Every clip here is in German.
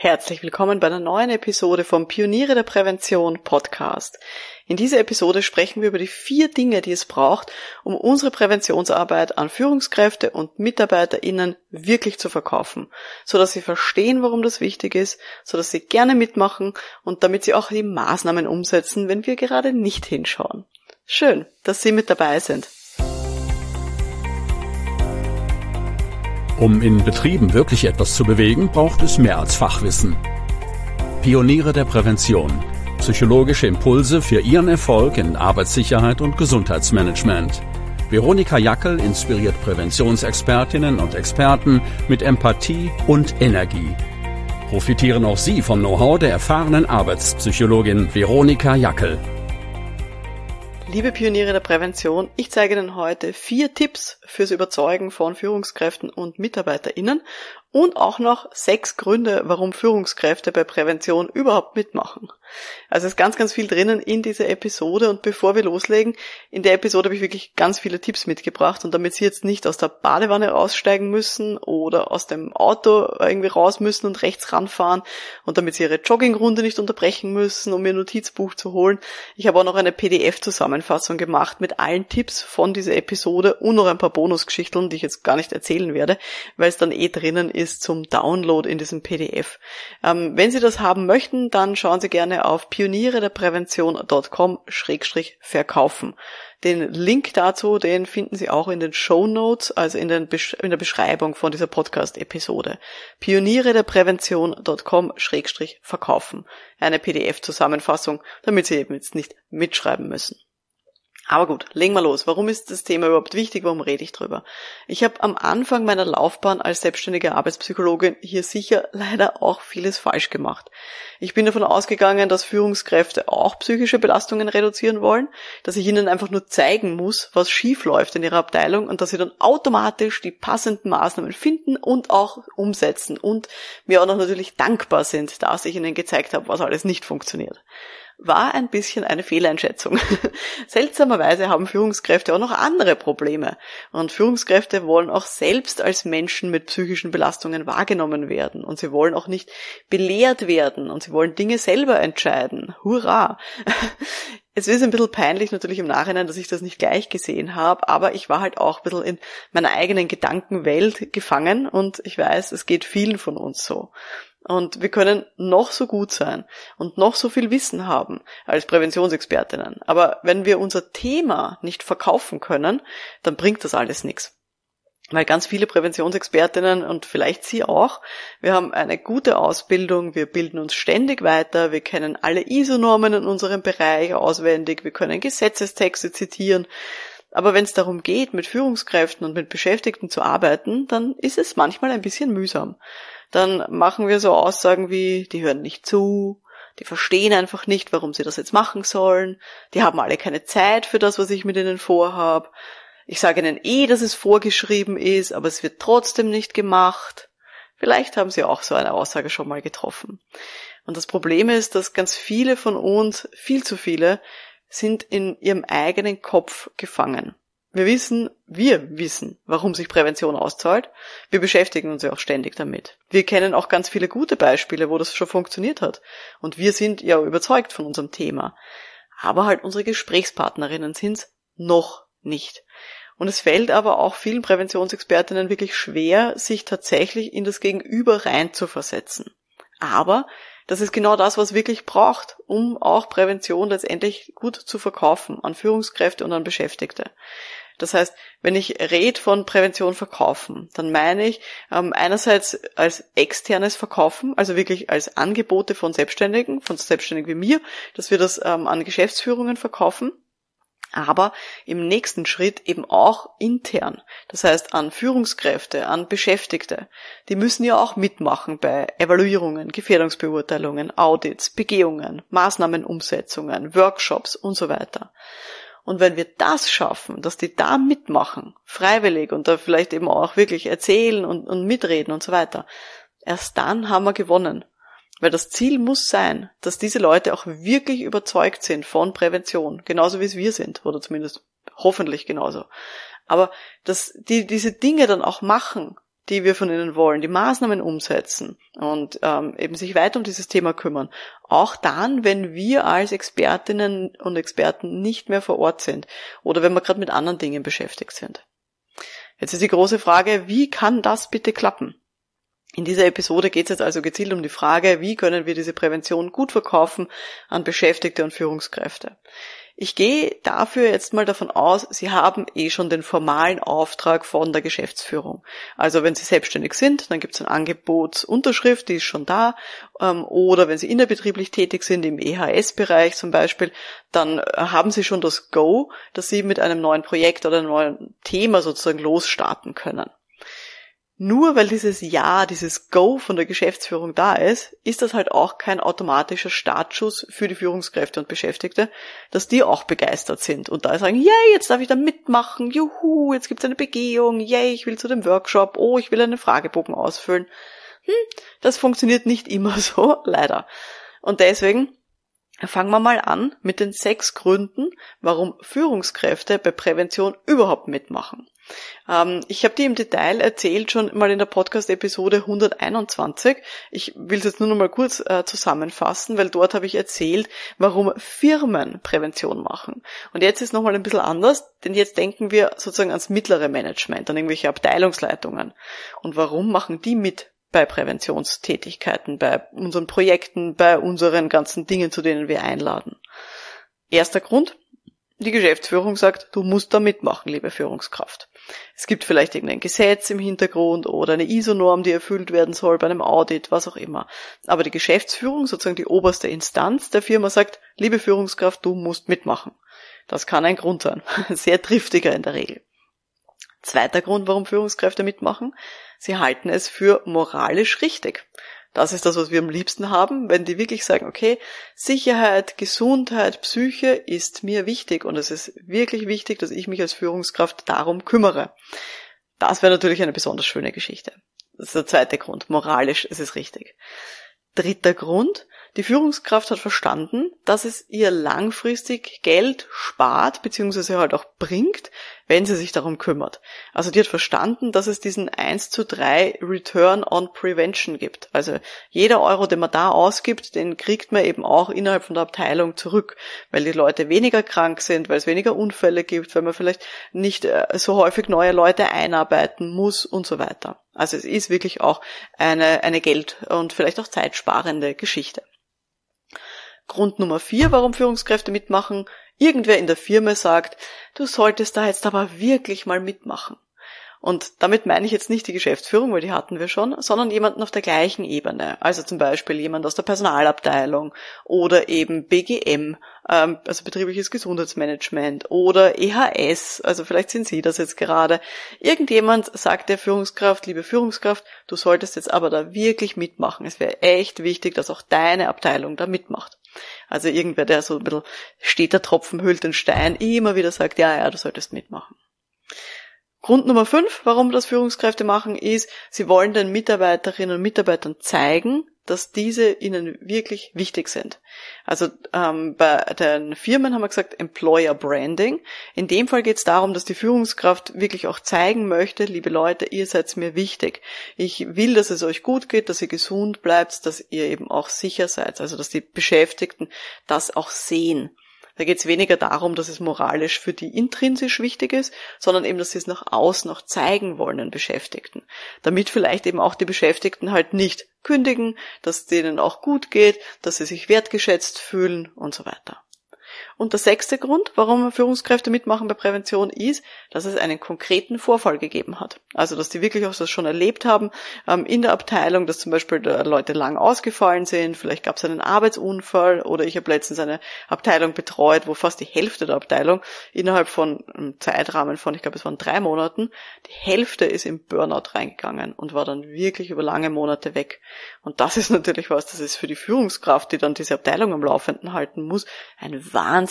Herzlich willkommen bei einer neuen Episode vom Pioniere der Prävention Podcast. In dieser Episode sprechen wir über die vier Dinge, die es braucht, um unsere Präventionsarbeit an Führungskräfte und MitarbeiterInnen wirklich zu verkaufen, so dass sie verstehen, warum das wichtig ist, so dass sie gerne mitmachen und damit sie auch die Maßnahmen umsetzen, wenn wir gerade nicht hinschauen. Schön, dass Sie mit dabei sind. Um in Betrieben wirklich etwas zu bewegen, braucht es mehr als Fachwissen. Pioniere der Prävention. Psychologische Impulse für Ihren Erfolg in Arbeitssicherheit und Gesundheitsmanagement. Veronika Jackel inspiriert Präventionsexpertinnen und Experten mit Empathie und Energie. Profitieren auch Sie vom Know-how der erfahrenen Arbeitspsychologin Veronika Jackel. Liebe Pioniere der Prävention, ich zeige Ihnen heute vier Tipps fürs Überzeugen von Führungskräften und MitarbeiterInnen und auch noch sechs Gründe, warum Führungskräfte bei Prävention überhaupt mitmachen. Also es ist ganz, ganz viel drinnen in dieser Episode und bevor wir loslegen, in der Episode habe ich wirklich ganz viele Tipps mitgebracht und damit Sie jetzt nicht aus der Badewanne raussteigen müssen oder aus dem Auto irgendwie raus müssen und rechts ranfahren und damit Sie Ihre Joggingrunde nicht unterbrechen müssen, um Ihr Notizbuch zu holen. Ich habe auch noch eine PDF-Zusammenfassung gemacht mit allen Tipps von dieser Episode und noch ein paar Bonusgeschichten, die ich jetzt gar nicht erzählen werde, weil es dann eh drinnen ist zum Download in diesem PDF. Ähm, wenn Sie das haben möchten, dann schauen Sie gerne auf pionierederprävention.com-verkaufen. Den Link dazu, den finden Sie auch in den Show Notes, also in, den in der Beschreibung von dieser Podcast-Episode. pionierederprävention.com-verkaufen. Eine PDF-Zusammenfassung, damit Sie eben jetzt nicht mitschreiben müssen. Aber gut, legen wir los. Warum ist das Thema überhaupt wichtig? Warum rede ich drüber? Ich habe am Anfang meiner Laufbahn als selbstständige Arbeitspsychologin hier sicher leider auch vieles falsch gemacht. Ich bin davon ausgegangen, dass Führungskräfte auch psychische Belastungen reduzieren wollen, dass ich ihnen einfach nur zeigen muss, was schief läuft in ihrer Abteilung und dass sie dann automatisch die passenden Maßnahmen finden und auch umsetzen und mir auch noch natürlich dankbar sind, dass ich ihnen gezeigt habe, was alles nicht funktioniert war ein bisschen eine Fehleinschätzung. Seltsamerweise haben Führungskräfte auch noch andere Probleme. Und Führungskräfte wollen auch selbst als Menschen mit psychischen Belastungen wahrgenommen werden. Und sie wollen auch nicht belehrt werden. Und sie wollen Dinge selber entscheiden. Hurra! Es ist ein bisschen peinlich natürlich im Nachhinein, dass ich das nicht gleich gesehen habe, aber ich war halt auch ein bisschen in meiner eigenen Gedankenwelt gefangen und ich weiß, es geht vielen von uns so. Und wir können noch so gut sein und noch so viel Wissen haben als Präventionsexpertinnen. Aber wenn wir unser Thema nicht verkaufen können, dann bringt das alles nichts. Weil ganz viele Präventionsexpertinnen und vielleicht Sie auch, wir haben eine gute Ausbildung, wir bilden uns ständig weiter, wir kennen alle ISO-Normen in unserem Bereich auswendig, wir können Gesetzestexte zitieren. Aber wenn es darum geht, mit Führungskräften und mit Beschäftigten zu arbeiten, dann ist es manchmal ein bisschen mühsam dann machen wir so Aussagen wie, die hören nicht zu, die verstehen einfach nicht, warum sie das jetzt machen sollen, die haben alle keine Zeit für das, was ich mit ihnen vorhab. Ich sage ihnen eh, dass es vorgeschrieben ist, aber es wird trotzdem nicht gemacht. Vielleicht haben sie auch so eine Aussage schon mal getroffen. Und das Problem ist, dass ganz viele von uns, viel zu viele, sind in ihrem eigenen Kopf gefangen. Wir wissen, wir wissen, warum sich Prävention auszahlt. Wir beschäftigen uns ja auch ständig damit. Wir kennen auch ganz viele gute Beispiele, wo das schon funktioniert hat. Und wir sind ja überzeugt von unserem Thema. Aber halt unsere Gesprächspartnerinnen sind's noch nicht. Und es fällt aber auch vielen Präventionsexpertinnen wirklich schwer, sich tatsächlich in das Gegenüber rein zu versetzen. Aber das ist genau das, was wirklich braucht, um auch Prävention letztendlich gut zu verkaufen an Führungskräfte und an Beschäftigte. Das heißt, wenn ich rede von Prävention verkaufen, dann meine ich ähm, einerseits als externes Verkaufen, also wirklich als Angebote von Selbstständigen, von Selbstständigen wie mir, dass wir das ähm, an Geschäftsführungen verkaufen aber im nächsten Schritt eben auch intern. Das heißt an Führungskräfte, an Beschäftigte. Die müssen ja auch mitmachen bei Evaluierungen, Gefährdungsbeurteilungen, Audits, Begehungen, Maßnahmenumsetzungen, Workshops und so weiter. Und wenn wir das schaffen, dass die da mitmachen, freiwillig und da vielleicht eben auch wirklich erzählen und, und mitreden und so weiter, erst dann haben wir gewonnen. Weil das Ziel muss sein, dass diese Leute auch wirklich überzeugt sind von Prävention, genauso wie es wir sind, oder zumindest hoffentlich genauso. Aber dass die diese Dinge dann auch machen, die wir von ihnen wollen, die Maßnahmen umsetzen und ähm, eben sich weiter um dieses Thema kümmern. Auch dann, wenn wir als Expertinnen und Experten nicht mehr vor Ort sind oder wenn wir gerade mit anderen Dingen beschäftigt sind. Jetzt ist die große Frage, wie kann das bitte klappen? In dieser Episode geht es jetzt also gezielt um die Frage, wie können wir diese Prävention gut verkaufen an Beschäftigte und Führungskräfte. Ich gehe dafür jetzt mal davon aus, Sie haben eh schon den formalen Auftrag von der Geschäftsführung. Also wenn Sie selbstständig sind, dann gibt es eine Angebotsunterschrift, die ist schon da. Ähm, oder wenn Sie innerbetrieblich tätig sind, im EHS-Bereich zum Beispiel, dann äh, haben Sie schon das Go, dass Sie mit einem neuen Projekt oder einem neuen Thema sozusagen losstarten können. Nur weil dieses Ja, dieses Go von der Geschäftsführung da ist, ist das halt auch kein automatischer Startschuss für die Führungskräfte und Beschäftigte, dass die auch begeistert sind und da sagen, yay, jetzt darf ich da mitmachen, juhu, jetzt gibt's eine Begehung, yay, ich will zu dem Workshop, oh, ich will einen Fragebogen ausfüllen. Hm, das funktioniert nicht immer so, leider. Und deswegen fangen wir mal an mit den sechs Gründen, warum Führungskräfte bei Prävention überhaupt mitmachen. Ähm, ich habe die im Detail erzählt schon mal in der Podcast-Episode 121. Ich will es jetzt nur noch mal kurz äh, zusammenfassen, weil dort habe ich erzählt, warum Firmen Prävention machen. Und jetzt ist noch mal ein bisschen anders, denn jetzt denken wir sozusagen ans mittlere Management, an irgendwelche Abteilungsleitungen. Und warum machen die mit bei Präventionstätigkeiten, bei unseren Projekten, bei unseren ganzen Dingen, zu denen wir einladen? Erster Grund, die Geschäftsführung sagt, du musst da mitmachen, liebe Führungskraft. Es gibt vielleicht irgendein Gesetz im Hintergrund oder eine ISO-Norm, die erfüllt werden soll bei einem Audit, was auch immer. Aber die Geschäftsführung, sozusagen die oberste Instanz der Firma sagt, liebe Führungskraft, du musst mitmachen. Das kann ein Grund sein. Sehr triftiger in der Regel. Zweiter Grund, warum Führungskräfte mitmachen. Sie halten es für moralisch richtig. Das ist das, was wir am liebsten haben, wenn die wirklich sagen, okay, Sicherheit, Gesundheit, Psyche ist mir wichtig und es ist wirklich wichtig, dass ich mich als Führungskraft darum kümmere. Das wäre natürlich eine besonders schöne Geschichte. Das ist der zweite Grund. Moralisch ist es richtig. Dritter Grund, die Führungskraft hat verstanden, dass es ihr langfristig Geld spart, beziehungsweise halt auch bringt, wenn sie sich darum kümmert. Also die hat verstanden, dass es diesen 1 zu 3 Return on Prevention gibt. Also jeder Euro, den man da ausgibt, den kriegt man eben auch innerhalb von der Abteilung zurück, weil die Leute weniger krank sind, weil es weniger Unfälle gibt, weil man vielleicht nicht äh, so häufig neue Leute einarbeiten muss und so weiter. Also es ist wirklich auch eine, eine Geld- und vielleicht auch zeitsparende Geschichte. Grund Nummer vier, warum Führungskräfte mitmachen, irgendwer in der Firma sagt, du solltest da jetzt aber wirklich mal mitmachen. Und damit meine ich jetzt nicht die Geschäftsführung, weil die hatten wir schon, sondern jemanden auf der gleichen Ebene. Also zum Beispiel jemand aus der Personalabteilung oder eben BGM, ähm, also betriebliches Gesundheitsmanagement oder EHS, also vielleicht sind Sie das jetzt gerade. Irgendjemand sagt der Führungskraft, liebe Führungskraft, du solltest jetzt aber da wirklich mitmachen. Es wäre echt wichtig, dass auch deine Abteilung da mitmacht. Also irgendwer, der so ein bisschen steht der Tropfen hüllt den Stein, immer wieder sagt, ja, ja, du solltest mitmachen. Grund Nummer fünf, warum das Führungskräfte machen, ist, sie wollen den Mitarbeiterinnen und Mitarbeitern zeigen, dass diese ihnen wirklich wichtig sind. Also ähm, bei den Firmen haben wir gesagt Employer Branding. In dem Fall geht es darum, dass die Führungskraft wirklich auch zeigen möchte, liebe Leute, ihr seid mir wichtig. Ich will, dass es euch gut geht, dass ihr gesund bleibt, dass ihr eben auch sicher seid. Also dass die Beschäftigten das auch sehen. Da geht es weniger darum, dass es moralisch für die intrinsisch wichtig ist, sondern eben, dass sie es nach außen noch zeigen wollen den Beschäftigten. Damit vielleicht eben auch die Beschäftigten halt nicht kündigen, dass es denen auch gut geht, dass sie sich wertgeschätzt fühlen und so weiter. Und der sechste Grund, warum Führungskräfte mitmachen bei Prävention, ist, dass es einen konkreten Vorfall gegeben hat. Also, dass die wirklich auch das schon erlebt haben ähm, in der Abteilung, dass zum Beispiel Leute lang ausgefallen sind, vielleicht gab es einen Arbeitsunfall oder ich habe letztens eine Abteilung betreut, wo fast die Hälfte der Abteilung innerhalb von einem Zeitrahmen von, ich glaube, es waren drei Monaten, die Hälfte ist im Burnout reingegangen und war dann wirklich über lange Monate weg. Und das ist natürlich was, das ist für die Führungskraft, die dann diese Abteilung am Laufenden halten muss, ein Wahnsinn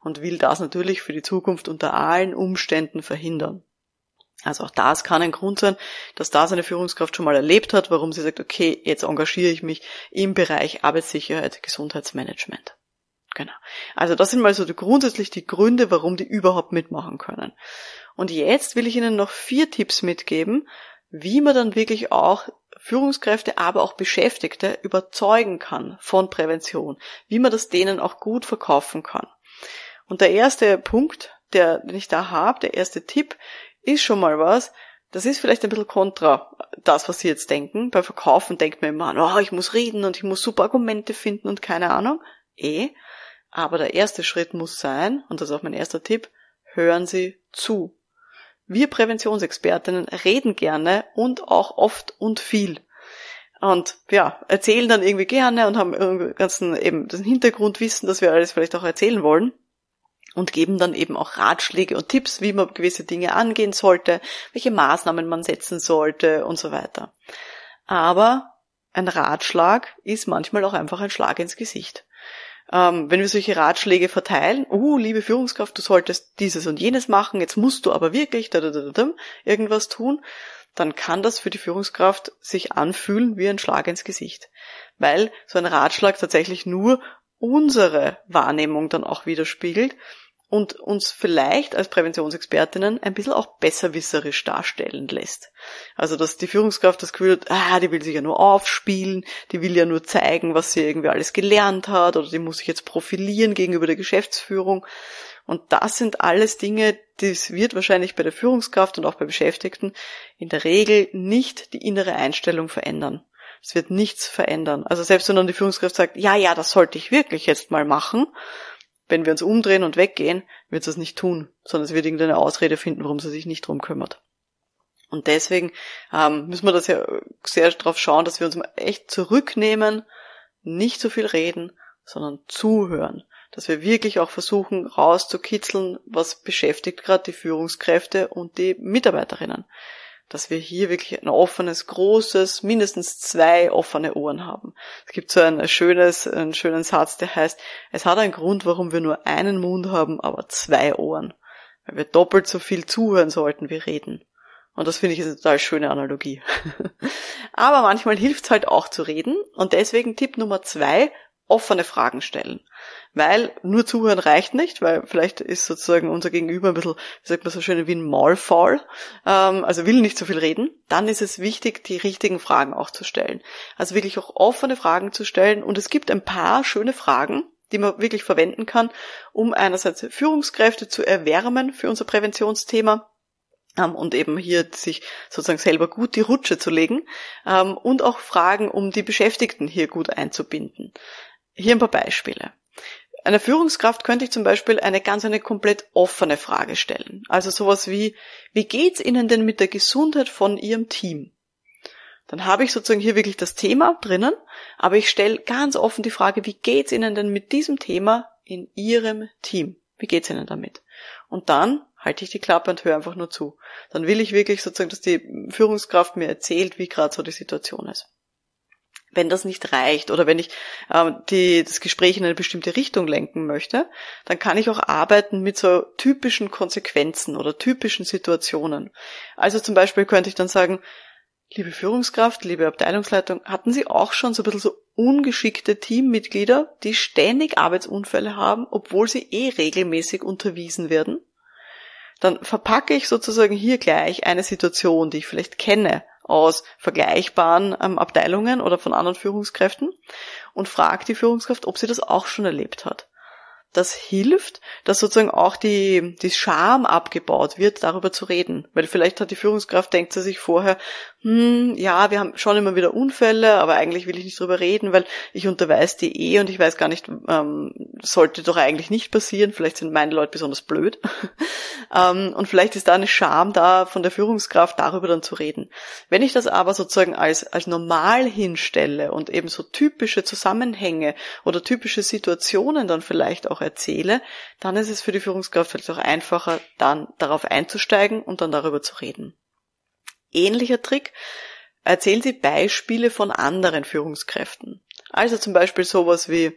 und will das natürlich für die Zukunft unter allen Umständen verhindern. Also auch das kann ein Grund sein, dass das eine Führungskraft schon mal erlebt hat, warum sie sagt, okay, jetzt engagiere ich mich im Bereich Arbeitssicherheit, Gesundheitsmanagement. Genau. Also das sind mal so die, grundsätzlich die Gründe, warum die überhaupt mitmachen können. Und jetzt will ich Ihnen noch vier Tipps mitgeben, wie man dann wirklich auch Führungskräfte, aber auch Beschäftigte überzeugen kann von Prävention, wie man das denen auch gut verkaufen kann. Und der erste Punkt, der, den ich da habe, der erste Tipp, ist schon mal was, das ist vielleicht ein bisschen kontra das, was Sie jetzt denken. Bei Verkaufen denkt man immer, oh, ich muss reden und ich muss super Argumente finden und keine Ahnung. Eh. Aber der erste Schritt muss sein, und das ist auch mein erster Tipp, hören Sie zu. Wir Präventionsexpertinnen reden gerne und auch oft und viel. Und ja, erzählen dann irgendwie gerne und haben irgendwie ganzen eben das Hintergrundwissen, dass wir alles vielleicht auch erzählen wollen und geben dann eben auch Ratschläge und Tipps, wie man gewisse Dinge angehen sollte, welche Maßnahmen man setzen sollte und so weiter. Aber ein Ratschlag ist manchmal auch einfach ein Schlag ins Gesicht. Ähm, wenn wir solche Ratschläge verteilen, uh, liebe Führungskraft, du solltest dieses und jenes machen, jetzt musst du aber wirklich da, da, da, da, irgendwas tun, dann kann das für die Führungskraft sich anfühlen wie ein Schlag ins Gesicht. Weil so ein Ratschlag tatsächlich nur unsere Wahrnehmung dann auch widerspiegelt und uns vielleicht als Präventionsexpertinnen ein bisschen auch besserwisserisch darstellen lässt. Also, dass die Führungskraft das Gefühl hat, ah, die will sich ja nur aufspielen, die will ja nur zeigen, was sie irgendwie alles gelernt hat, oder die muss sich jetzt profilieren gegenüber der Geschäftsführung. Und das sind alles Dinge, das wird wahrscheinlich bei der Führungskraft und auch bei Beschäftigten in der Regel nicht die innere Einstellung verändern. Es wird nichts verändern. Also selbst wenn dann die Führungskraft sagt, ja, ja, das sollte ich wirklich jetzt mal machen, wenn wir uns umdrehen und weggehen, wird sie es nicht tun, sondern sie wird irgendeine Ausrede finden, warum sie sich nicht drum kümmert. Und deswegen ähm, müssen wir das ja sehr darauf schauen, dass wir uns echt zurücknehmen, nicht so viel reden, sondern zuhören. Dass wir wirklich auch versuchen, rauszukitzeln, was beschäftigt gerade die Führungskräfte und die Mitarbeiterinnen dass wir hier wirklich ein offenes, großes, mindestens zwei offene Ohren haben. Es gibt so ein schönes, einen schönen Satz, der heißt, es hat einen Grund, warum wir nur einen Mund haben, aber zwei Ohren. Weil wir doppelt so viel zuhören sollten wie reden. Und das finde ich eine total schöne Analogie. aber manchmal hilft es halt auch zu reden. Und deswegen Tipp Nummer zwei, offene Fragen stellen. Weil nur zuhören reicht nicht, weil vielleicht ist sozusagen unser Gegenüber ein bisschen, wie sagt man so schön, wie ein Maulfaul, ähm, also will nicht so viel reden. Dann ist es wichtig, die richtigen Fragen auch zu stellen. Also wirklich auch offene Fragen zu stellen. Und es gibt ein paar schöne Fragen, die man wirklich verwenden kann, um einerseits Führungskräfte zu erwärmen für unser Präventionsthema ähm, und eben hier sich sozusagen selber gut die Rutsche zu legen ähm, und auch Fragen, um die Beschäftigten hier gut einzubinden. Hier ein paar Beispiele. Einer Führungskraft könnte ich zum Beispiel eine ganz eine komplett offene Frage stellen. Also sowas wie, wie geht's Ihnen denn mit der Gesundheit von Ihrem Team? Dann habe ich sozusagen hier wirklich das Thema drinnen, aber ich stelle ganz offen die Frage, wie geht's Ihnen denn mit diesem Thema in Ihrem Team? Wie geht's Ihnen damit? Und dann halte ich die Klappe und höre einfach nur zu. Dann will ich wirklich sozusagen, dass die Führungskraft mir erzählt, wie gerade so die Situation ist wenn das nicht reicht oder wenn ich äh, die, das Gespräch in eine bestimmte Richtung lenken möchte, dann kann ich auch arbeiten mit so typischen Konsequenzen oder typischen Situationen. Also zum Beispiel könnte ich dann sagen, liebe Führungskraft, liebe Abteilungsleitung, hatten Sie auch schon so ein bisschen so ungeschickte Teammitglieder, die ständig Arbeitsunfälle haben, obwohl sie eh regelmäßig unterwiesen werden? Dann verpacke ich sozusagen hier gleich eine Situation, die ich vielleicht kenne aus vergleichbaren ähm, Abteilungen oder von anderen Führungskräften und fragt die Führungskraft, ob sie das auch schon erlebt hat das hilft, dass sozusagen auch die, die Scham abgebaut wird, darüber zu reden. Weil vielleicht hat die Führungskraft, denkt sie sich vorher, hm, ja, wir haben schon immer wieder Unfälle, aber eigentlich will ich nicht drüber reden, weil ich unterweise die eh und ich weiß gar nicht, ähm, sollte doch eigentlich nicht passieren. Vielleicht sind meine Leute besonders blöd. ähm, und vielleicht ist da eine Scham da von der Führungskraft, darüber dann zu reden. Wenn ich das aber sozusagen als, als normal hinstelle und eben so typische Zusammenhänge oder typische Situationen dann vielleicht auch erzähle, dann ist es für die Führungskraft vielleicht auch einfacher, dann darauf einzusteigen und dann darüber zu reden. Ähnlicher Trick, erzählen Sie Beispiele von anderen Führungskräften. Also zum Beispiel sowas wie,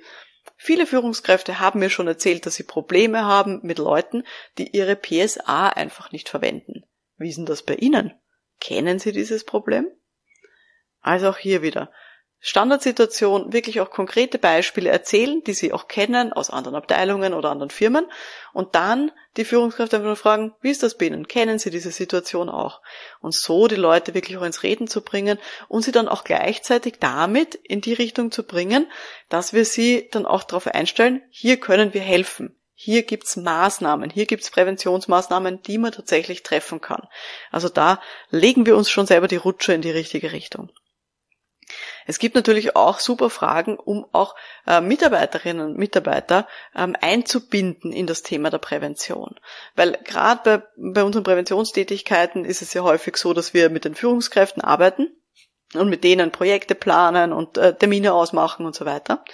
viele Führungskräfte haben mir schon erzählt, dass sie Probleme haben mit Leuten, die ihre PSA einfach nicht verwenden. Wie ist denn das bei Ihnen? Kennen Sie dieses Problem? Also auch hier wieder. Standardsituation wirklich auch konkrete Beispiele erzählen, die sie auch kennen aus anderen Abteilungen oder anderen Firmen und dann die Führungskräfte einfach nur fragen, wie ist das bei Ihnen? Kennen Sie diese Situation auch? Und so die Leute wirklich auch ins Reden zu bringen und sie dann auch gleichzeitig damit in die Richtung zu bringen, dass wir sie dann auch darauf einstellen, hier können wir helfen. Hier gibt's Maßnahmen, hier gibt's Präventionsmaßnahmen, die man tatsächlich treffen kann. Also da legen wir uns schon selber die Rutsche in die richtige Richtung. Es gibt natürlich auch super Fragen, um auch äh, Mitarbeiterinnen und Mitarbeiter ähm, einzubinden in das Thema der Prävention. Weil gerade bei, bei unseren Präventionstätigkeiten ist es ja häufig so, dass wir mit den Führungskräften arbeiten und mit denen Projekte planen und äh, Termine ausmachen und so weiter.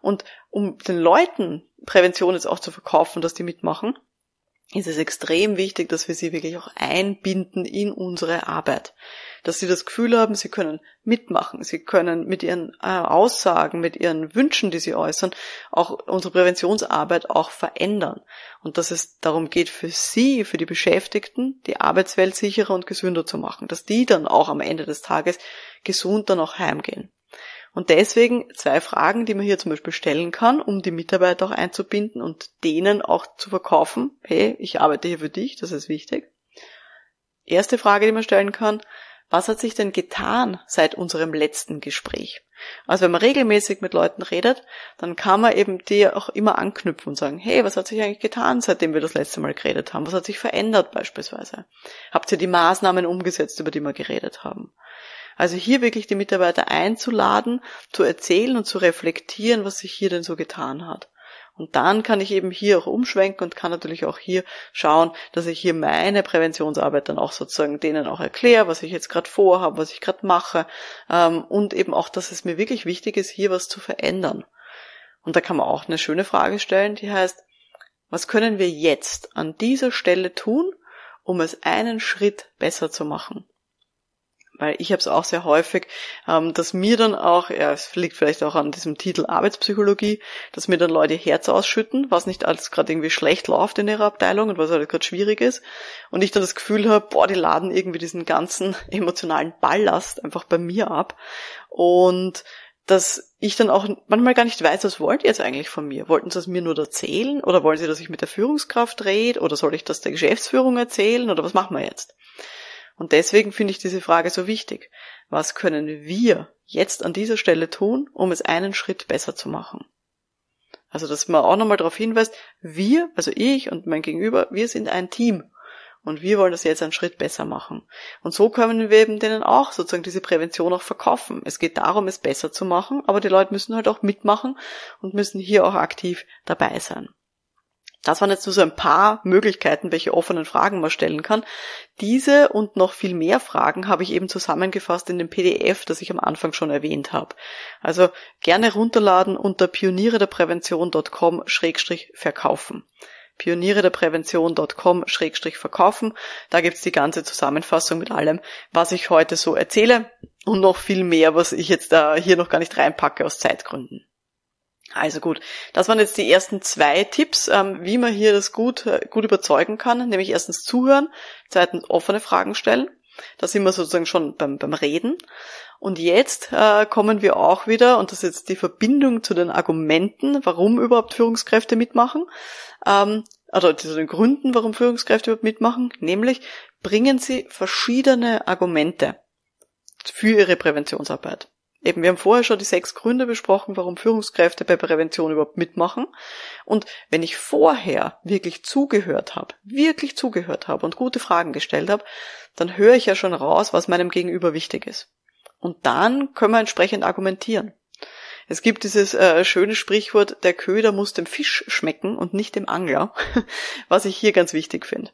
Und um den Leuten Prävention jetzt auch zu verkaufen, dass die mitmachen, ist es extrem wichtig, dass wir sie wirklich auch einbinden in unsere Arbeit. Dass sie das Gefühl haben, sie können mitmachen, sie können mit ihren äh, Aussagen, mit ihren Wünschen, die sie äußern, auch unsere Präventionsarbeit auch verändern. Und dass es darum geht, für sie, für die Beschäftigten, die Arbeitswelt sicherer und gesünder zu machen. Dass die dann auch am Ende des Tages gesund dann auch heimgehen. Und deswegen zwei Fragen, die man hier zum Beispiel stellen kann, um die Mitarbeiter auch einzubinden und denen auch zu verkaufen, hey, ich arbeite hier für dich, das ist wichtig. Erste Frage, die man stellen kann, was hat sich denn getan seit unserem letzten Gespräch? Also wenn man regelmäßig mit Leuten redet, dann kann man eben die auch immer anknüpfen und sagen, hey, was hat sich eigentlich getan, seitdem wir das letzte Mal geredet haben? Was hat sich verändert beispielsweise? Habt ihr die Maßnahmen umgesetzt, über die wir geredet haben? Also hier wirklich die Mitarbeiter einzuladen, zu erzählen und zu reflektieren, was sich hier denn so getan hat. Und dann kann ich eben hier auch umschwenken und kann natürlich auch hier schauen, dass ich hier meine Präventionsarbeit dann auch sozusagen denen auch erkläre, was ich jetzt gerade vorhabe, was ich gerade mache ähm, und eben auch, dass es mir wirklich wichtig ist, hier was zu verändern. Und da kann man auch eine schöne Frage stellen, die heißt, was können wir jetzt an dieser Stelle tun, um es einen Schritt besser zu machen? Weil ich habe es auch sehr häufig, ähm, dass mir dann auch, ja, es liegt vielleicht auch an diesem Titel Arbeitspsychologie, dass mir dann Leute Herz ausschütten, was nicht alles gerade irgendwie schlecht läuft in ihrer Abteilung und was halt gerade schwierig ist. Und ich dann das Gefühl habe, boah, die laden irgendwie diesen ganzen emotionalen Ballast einfach bei mir ab. Und dass ich dann auch manchmal gar nicht weiß, was wollt ihr jetzt eigentlich von mir? Wollten sie es mir nur erzählen? Oder wollen sie, dass ich mit der Führungskraft rede? Oder soll ich das der Geschäftsführung erzählen? Oder was machen wir jetzt? Und deswegen finde ich diese Frage so wichtig. Was können wir jetzt an dieser Stelle tun, um es einen Schritt besser zu machen? Also, dass man auch nochmal darauf hinweist, wir, also ich und mein Gegenüber, wir sind ein Team. Und wir wollen das jetzt einen Schritt besser machen. Und so können wir eben denen auch sozusagen diese Prävention auch verkaufen. Es geht darum, es besser zu machen, aber die Leute müssen halt auch mitmachen und müssen hier auch aktiv dabei sein. Das waren jetzt nur so ein paar Möglichkeiten, welche offenen Fragen man stellen kann. Diese und noch viel mehr Fragen habe ich eben zusammengefasst in dem PDF, das ich am Anfang schon erwähnt habe. Also gerne runterladen unter pionierederprävention.com-verkaufen pionierederprävention.com-verkaufen. Da gibt's die ganze Zusammenfassung mit allem, was ich heute so erzähle und noch viel mehr, was ich jetzt da hier noch gar nicht reinpacke aus Zeitgründen. Also gut, das waren jetzt die ersten zwei Tipps, ähm, wie man hier das gut, äh, gut überzeugen kann, nämlich erstens zuhören, zweitens offene Fragen stellen. Da sind wir sozusagen schon beim, beim Reden. Und jetzt äh, kommen wir auch wieder, und das ist jetzt die Verbindung zu den Argumenten, warum überhaupt Führungskräfte mitmachen, ähm, oder zu den Gründen, warum Führungskräfte überhaupt mitmachen, nämlich bringen sie verschiedene Argumente für ihre Präventionsarbeit. Eben, wir haben vorher schon die sechs Gründe besprochen, warum Führungskräfte bei Prävention überhaupt mitmachen. Und wenn ich vorher wirklich zugehört habe, wirklich zugehört habe und gute Fragen gestellt habe, dann höre ich ja schon raus, was meinem Gegenüber wichtig ist. Und dann können wir entsprechend argumentieren. Es gibt dieses äh, schöne Sprichwort, der Köder muss dem Fisch schmecken und nicht dem Angler, was ich hier ganz wichtig finde.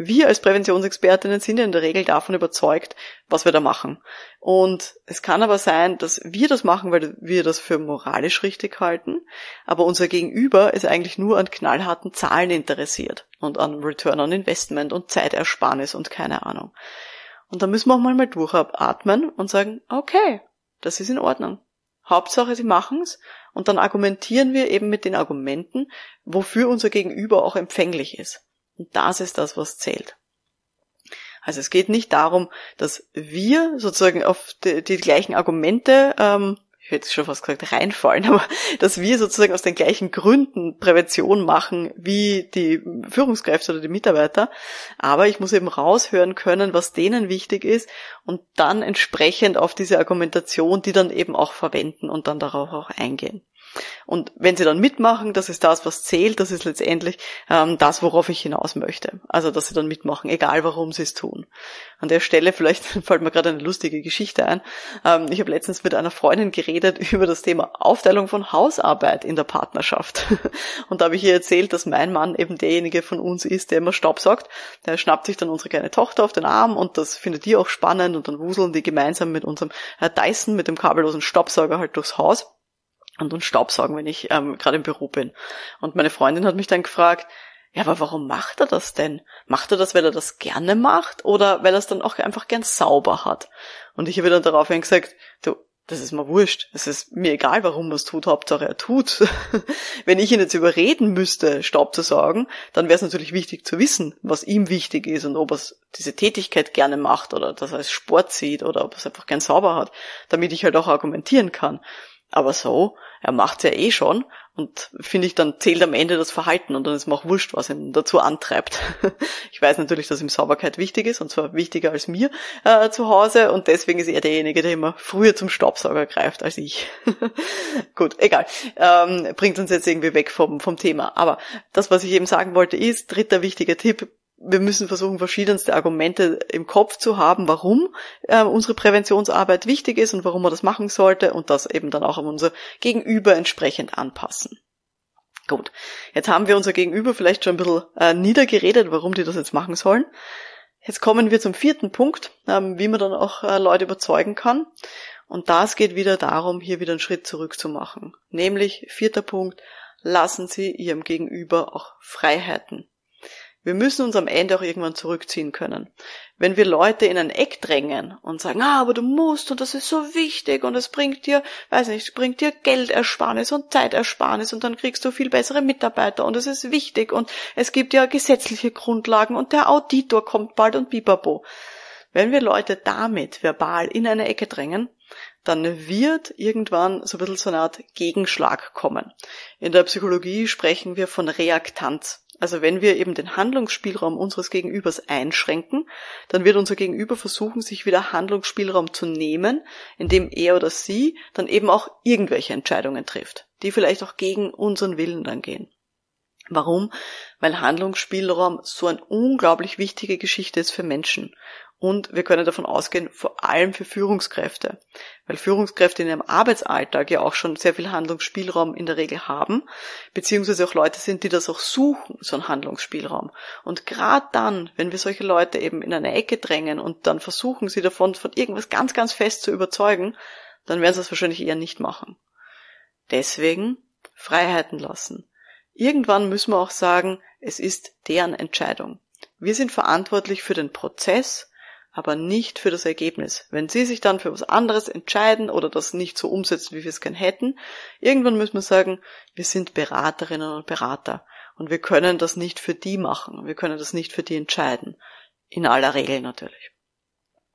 Wir als Präventionsexpertinnen sind ja in der Regel davon überzeugt, was wir da machen. Und es kann aber sein, dass wir das machen, weil wir das für moralisch richtig halten, aber unser Gegenüber ist eigentlich nur an knallharten Zahlen interessiert und an Return on Investment und Zeitersparnis und keine Ahnung. Und da müssen wir auch mal durchatmen und sagen, okay, das ist in Ordnung. Hauptsache, sie machen's und dann argumentieren wir eben mit den Argumenten, wofür unser Gegenüber auch empfänglich ist. Und das ist das, was zählt. Also es geht nicht darum, dass wir sozusagen auf die, die gleichen Argumente ähm, ich hätte schon fast gesagt, reinfallen, aber dass wir sozusagen aus den gleichen Gründen Prävention machen wie die Führungskräfte oder die Mitarbeiter. Aber ich muss eben raushören können, was denen wichtig ist und dann entsprechend auf diese Argumentation, die dann eben auch verwenden und dann darauf auch eingehen. Und wenn sie dann mitmachen, das ist das, was zählt, das ist letztendlich ähm, das, worauf ich hinaus möchte. Also, dass sie dann mitmachen, egal warum sie es tun. An der Stelle, vielleicht fällt mir gerade eine lustige Geschichte ein. Ähm, ich habe letztens mit einer Freundin geredet über das Thema Aufteilung von Hausarbeit in der Partnerschaft. Und da habe ich ihr erzählt, dass mein Mann eben derjenige von uns ist, der immer Staubsaugt. Der schnappt sich dann unsere kleine Tochter auf den Arm und das findet die auch spannend und dann wuseln die gemeinsam mit unserem äh, Dyson, mit dem kabellosen Staubsauger halt durchs Haus und und Staubsaugen, wenn ich ähm, gerade im Büro bin. Und meine Freundin hat mich dann gefragt, ja, aber warum macht er das denn? Macht er das, weil er das gerne macht oder weil er es dann auch einfach gern sauber hat? Und ich habe dann daraufhin gesagt, du, das ist mir wurscht. Es ist mir egal, warum er es tut, Hauptsache er tut. Wenn ich ihn jetzt überreden müsste, Staub zu saugen, dann wäre es natürlich wichtig zu wissen, was ihm wichtig ist und ob er diese Tätigkeit gerne macht oder dass er es Sport sieht oder ob er es einfach gern sauber hat, damit ich halt auch argumentieren kann. Aber so, er macht's ja eh schon und finde ich, dann zählt am Ende das Verhalten und dann ist mir auch wurscht, was ihn dazu antreibt. ich weiß natürlich, dass ihm Sauberkeit wichtig ist und zwar wichtiger als mir äh, zu Hause und deswegen ist er derjenige, der immer früher zum Staubsauger greift als ich. Gut, egal. Ähm, bringt uns jetzt irgendwie weg vom, vom Thema. Aber das, was ich eben sagen wollte, ist, dritter wichtiger Tipp, wir müssen versuchen, verschiedenste Argumente im Kopf zu haben, warum äh, unsere Präventionsarbeit wichtig ist und warum man das machen sollte und das eben dann auch an unser Gegenüber entsprechend anpassen. Gut, jetzt haben wir unser Gegenüber vielleicht schon ein bisschen äh, niedergeredet, warum die das jetzt machen sollen. Jetzt kommen wir zum vierten Punkt, ähm, wie man dann auch äh, Leute überzeugen kann. Und das geht wieder darum, hier wieder einen Schritt zurück zu machen. Nämlich, vierter Punkt, lassen Sie Ihrem Gegenüber auch Freiheiten. Wir müssen uns am Ende auch irgendwann zurückziehen können. Wenn wir Leute in ein Eck drängen und sagen, ah, aber du musst und das ist so wichtig und es bringt dir, weiß nicht, bringt dir Geldersparnis und Zeitersparnis und dann kriegst du viel bessere Mitarbeiter und es ist wichtig und es gibt ja gesetzliche Grundlagen und der Auditor kommt bald und bibabo. Wenn wir Leute damit verbal in eine Ecke drängen, dann wird irgendwann so ein bisschen so eine Art Gegenschlag kommen. In der Psychologie sprechen wir von Reaktanz. Also wenn wir eben den Handlungsspielraum unseres Gegenübers einschränken, dann wird unser Gegenüber versuchen, sich wieder Handlungsspielraum zu nehmen, indem er oder sie dann eben auch irgendwelche Entscheidungen trifft, die vielleicht auch gegen unseren Willen dann gehen. Warum? Weil Handlungsspielraum so eine unglaublich wichtige Geschichte ist für Menschen. Und wir können davon ausgehen, vor allem für Führungskräfte, weil Führungskräfte in ihrem Arbeitsalltag ja auch schon sehr viel Handlungsspielraum in der Regel haben, beziehungsweise auch Leute sind, die das auch suchen, so einen Handlungsspielraum. Und gerade dann, wenn wir solche Leute eben in eine Ecke drängen und dann versuchen, sie davon von irgendwas ganz, ganz fest zu überzeugen, dann werden sie es wahrscheinlich eher nicht machen. Deswegen Freiheiten lassen. Irgendwann müssen wir auch sagen, es ist deren Entscheidung. Wir sind verantwortlich für den Prozess, aber nicht für das Ergebnis. Wenn sie sich dann für was anderes entscheiden oder das nicht so umsetzen, wie wir es gern hätten, irgendwann müssen wir sagen, wir sind Beraterinnen und Berater und wir können das nicht für die machen, wir können das nicht für die entscheiden. In aller Regel natürlich.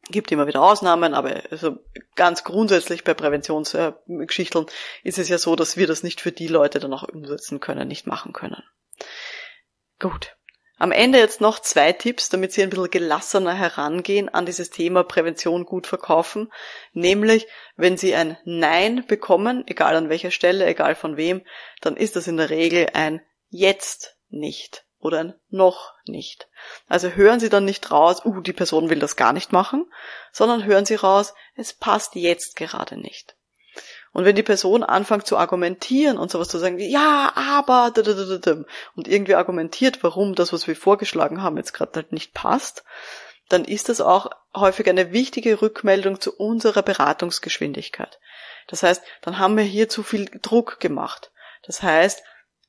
Gibt immer wieder Ausnahmen, aber also ganz grundsätzlich bei Präventionsgeschichten äh, ist es ja so, dass wir das nicht für die Leute dann auch umsetzen können, nicht machen können. Gut. Am Ende jetzt noch zwei Tipps, damit Sie ein bisschen gelassener herangehen an dieses Thema Prävention gut verkaufen. Nämlich, wenn Sie ein Nein bekommen, egal an welcher Stelle, egal von wem, dann ist das in der Regel ein Jetzt nicht oder ein noch nicht. Also hören Sie dann nicht raus, uh, die Person will das gar nicht machen, sondern hören Sie raus, es passt jetzt gerade nicht. Und wenn die Person anfängt zu argumentieren und sowas zu sagen wie, ja, aber, und irgendwie argumentiert, warum das, was wir vorgeschlagen haben, jetzt gerade halt nicht passt, dann ist das auch häufig eine wichtige Rückmeldung zu unserer Beratungsgeschwindigkeit. Das heißt, dann haben wir hier zu viel Druck gemacht. Das heißt,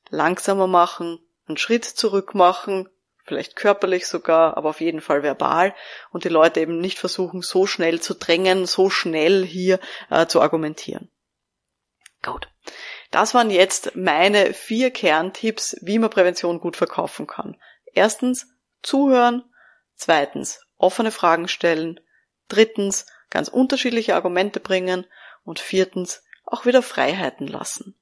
langsamer machen, einen Schritt zurück machen, vielleicht körperlich sogar, aber auf jeden Fall verbal und die Leute eben nicht versuchen, so schnell zu drängen, so schnell hier äh, zu argumentieren. Gut. Das waren jetzt meine vier Kerntipps, wie man Prävention gut verkaufen kann. Erstens, zuhören. Zweitens, offene Fragen stellen. Drittens, ganz unterschiedliche Argumente bringen. Und viertens, auch wieder Freiheiten lassen.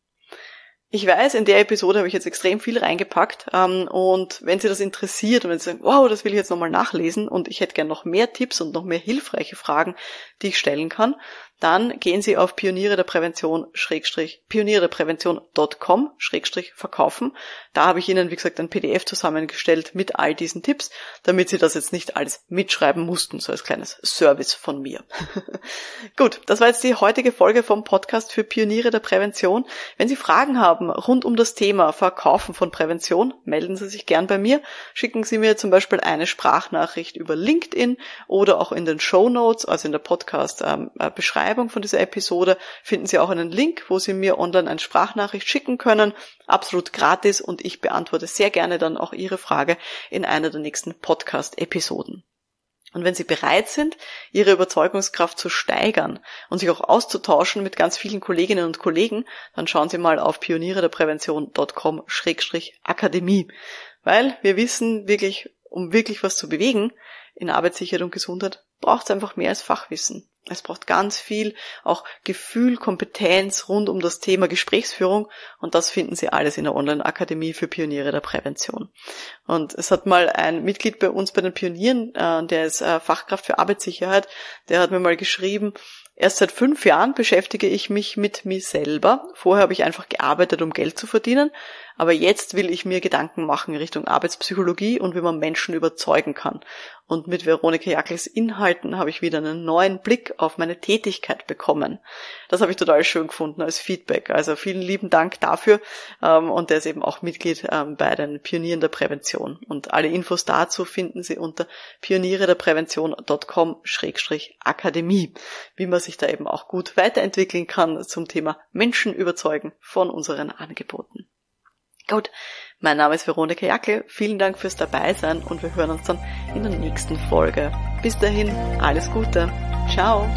Ich weiß, in der Episode habe ich jetzt extrem viel reingepackt ähm, und wenn Sie das interessiert und wenn Sie sagen, wow, das will ich jetzt nochmal nachlesen und ich hätte gern noch mehr Tipps und noch mehr hilfreiche Fragen, die ich stellen kann, dann gehen Sie auf Pioniere der Prävention Schrägstrich Pioniere der Prävention.com Schrägstrich verkaufen. Da habe ich Ihnen, wie gesagt, ein PDF zusammengestellt mit all diesen Tipps, damit Sie das jetzt nicht alles mitschreiben mussten, so als kleines Service von mir. Gut, das war jetzt die heutige Folge vom Podcast für Pioniere der Prävention. Wenn Sie Fragen haben rund um das Thema Verkaufen von Prävention, melden Sie sich gern bei mir. Schicken Sie mir zum Beispiel eine Sprachnachricht über LinkedIn oder auch in den Show Notes, also in der Podcast-Beschreibung ähm, Beschreibung von dieser Episode finden Sie auch einen Link, wo Sie mir online eine Sprachnachricht schicken können. Absolut gratis und ich beantworte sehr gerne dann auch Ihre Frage in einer der nächsten Podcast-Episoden. Und wenn Sie bereit sind, Ihre Überzeugungskraft zu steigern und sich auch auszutauschen mit ganz vielen Kolleginnen und Kollegen, dann schauen Sie mal auf pionierederprävention.com-akademie. Weil wir wissen wirklich, um wirklich was zu bewegen in Arbeitssicherheit und Gesundheit, braucht es einfach mehr als Fachwissen. Es braucht ganz viel auch Gefühl, Kompetenz rund um das Thema Gesprächsführung und das finden Sie alles in der Online-Akademie für Pioniere der Prävention. Und es hat mal ein Mitglied bei uns bei den Pionieren, äh, der ist äh, Fachkraft für Arbeitssicherheit, der hat mir mal geschrieben, Erst seit fünf Jahren beschäftige ich mich mit mir selber. Vorher habe ich einfach gearbeitet, um Geld zu verdienen. Aber jetzt will ich mir Gedanken machen Richtung Arbeitspsychologie und wie man Menschen überzeugen kann. Und mit Veronika Jackels Inhalten habe ich wieder einen neuen Blick auf meine Tätigkeit bekommen. Das habe ich total schön gefunden als Feedback. Also vielen lieben Dank dafür. Ähm, und der ist eben auch Mitglied ähm, bei den Pionieren der Prävention. Und alle Infos dazu finden Sie unter pionierederprävention.com-akademie, wie man sich da eben auch gut weiterentwickeln kann zum Thema Menschen überzeugen von unseren Angeboten. Gut, mein Name ist Veronika Jackel. Vielen Dank fürs Dabeisein und wir hören uns dann in der nächsten Folge. Bis dahin, alles Gute. Ciao.